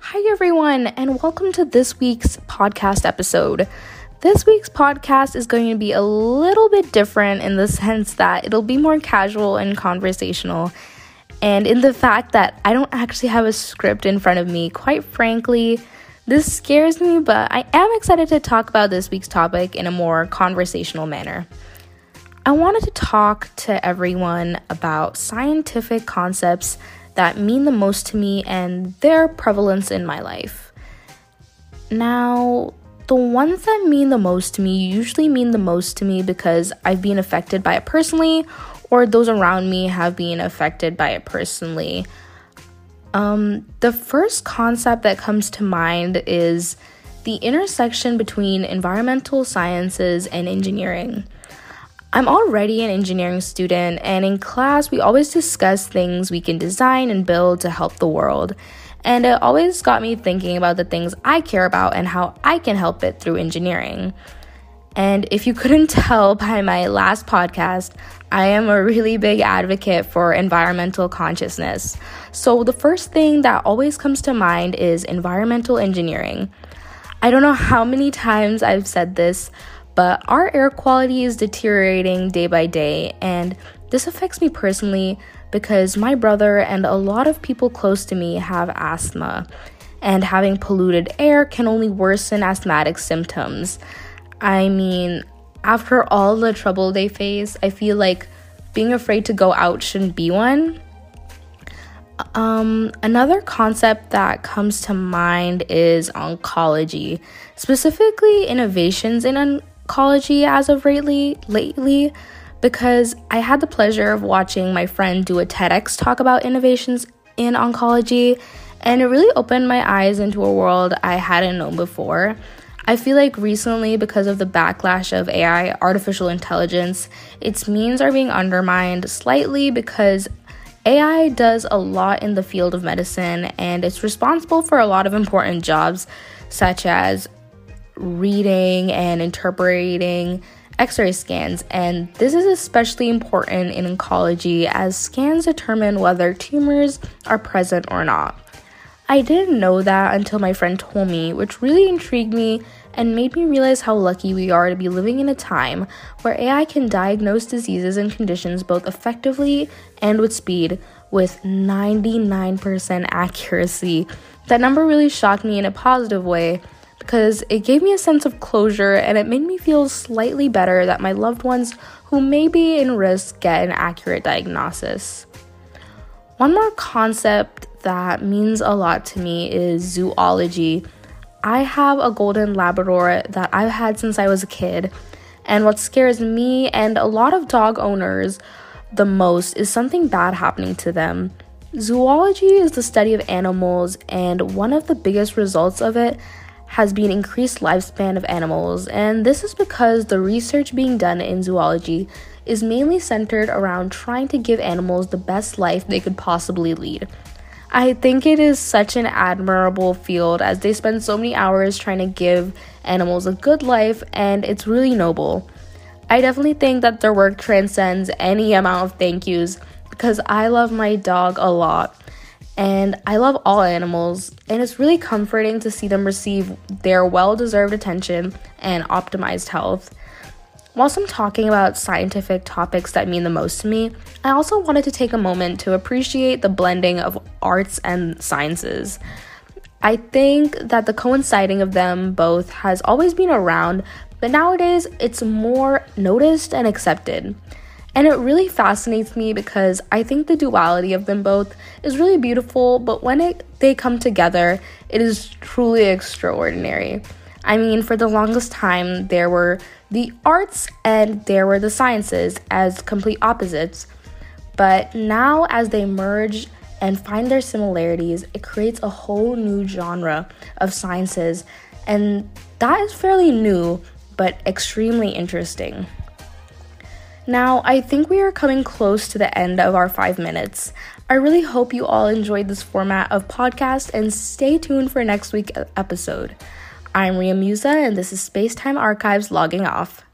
Hi, everyone, and welcome to this week's podcast episode. This week's podcast is going to be a little bit different in the sense that it'll be more casual and conversational, and in the fact that I don't actually have a script in front of me. Quite frankly, this scares me, but I am excited to talk about this week's topic in a more conversational manner. I wanted to talk to everyone about scientific concepts that mean the most to me and their prevalence in my life. Now, the ones that mean the most to me usually mean the most to me because I've been affected by it personally, or those around me have been affected by it personally. Um, the first concept that comes to mind is the intersection between environmental sciences and engineering. I'm already an engineering student, and in class, we always discuss things we can design and build to help the world. And it always got me thinking about the things I care about and how I can help it through engineering. And if you couldn't tell by my last podcast, I am a really big advocate for environmental consciousness. So the first thing that always comes to mind is environmental engineering. I don't know how many times I've said this, but our air quality is deteriorating day by day, and this affects me personally because my brother and a lot of people close to me have asthma, and having polluted air can only worsen asthmatic symptoms. I mean, after all the trouble they face, I feel like being afraid to go out shouldn't be one. Um, another concept that comes to mind is oncology, specifically innovations in oncology as of lately, lately because I had the pleasure of watching my friend do a TEDx talk about innovations in oncology, and it really opened my eyes into a world I hadn't known before. I feel like recently, because of the backlash of AI, artificial intelligence, its means are being undermined slightly because AI does a lot in the field of medicine and it's responsible for a lot of important jobs, such as reading and interpreting x ray scans, and this is especially important in oncology as scans determine whether tumors are present or not. I didn't know that until my friend told me, which really intrigued me and made me realize how lucky we are to be living in a time where AI can diagnose diseases and conditions both effectively and with speed with 99% accuracy. That number really shocked me in a positive way because it gave me a sense of closure and it made me feel slightly better that my loved ones who may be in risk get an accurate diagnosis. One more concept that means a lot to me is zoology. I have a golden Labrador that I've had since I was a kid, and what scares me and a lot of dog owners the most is something bad happening to them. Zoology is the study of animals, and one of the biggest results of it has been increased lifespan of animals, and this is because the research being done in zoology is mainly centered around trying to give animals the best life they could possibly lead. I think it is such an admirable field as they spend so many hours trying to give animals a good life, and it's really noble. I definitely think that their work transcends any amount of thank yous because I love my dog a lot and I love all animals, and it's really comforting to see them receive their well deserved attention and optimized health. Whilst I'm talking about scientific topics that mean the most to me, I also wanted to take a moment to appreciate the blending of arts and sciences. I think that the coinciding of them both has always been around, but nowadays it's more noticed and accepted. And it really fascinates me because I think the duality of them both is really beautiful, but when it, they come together, it is truly extraordinary. I mean, for the longest time, there were the arts and there were the sciences as complete opposites. But now, as they merge and find their similarities, it creates a whole new genre of sciences, and that is fairly new but extremely interesting. Now, I think we are coming close to the end of our five minutes. I really hope you all enjoyed this format of podcast and stay tuned for next week's episode. I'm Riha Musa, and this is Spacetime Archives logging off.